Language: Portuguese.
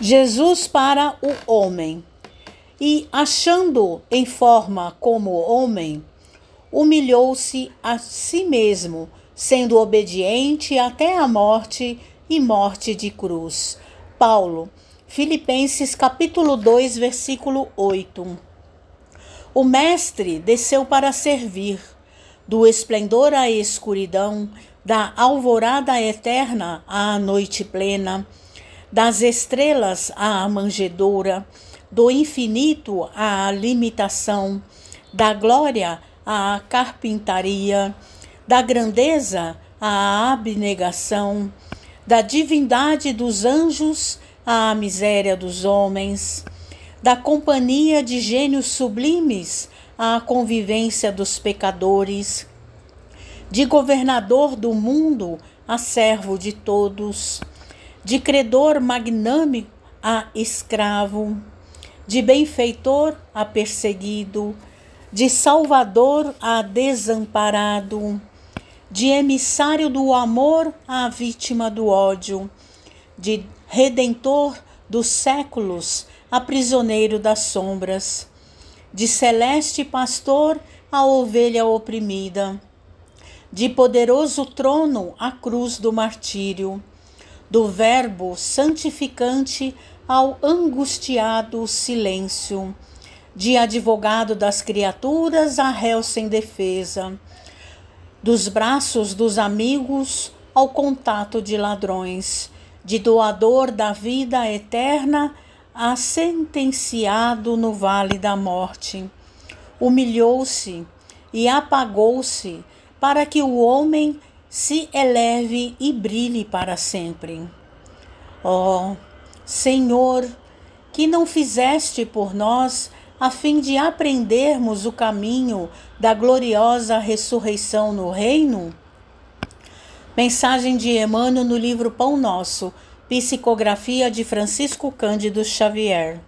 Jesus para o homem. E, achando em forma como homem, humilhou-se a si mesmo, sendo obediente até a morte e morte de cruz. Paulo, Filipenses capítulo 2, versículo 8. O mestre desceu para servir, do esplendor à escuridão, da alvorada eterna à noite plena, das estrelas à manjedoura, do infinito à limitação, da glória à carpintaria, da grandeza à abnegação, da divindade dos anjos à miséria dos homens, da companhia de gênios sublimes à convivência dos pecadores, de governador do mundo a servo de todos, de credor magnânimo a escravo, de benfeitor a perseguido, de salvador a desamparado, de emissário do amor à vítima do ódio, de redentor dos séculos a prisioneiro das sombras, de celeste pastor a ovelha oprimida, de poderoso trono à cruz do martírio, do Verbo santificante ao angustiado silêncio, de advogado das criaturas a réu sem defesa, dos braços dos amigos ao contato de ladrões, de doador da vida eterna a sentenciado no vale da morte. Humilhou-se e apagou-se para que o homem se eleve e brilhe para sempre. Ó oh, Senhor, que não fizeste por nós a fim de aprendermos o caminho da gloriosa ressurreição no reino? Mensagem de Emmanuel no livro Pão Nosso, psicografia de Francisco Cândido Xavier.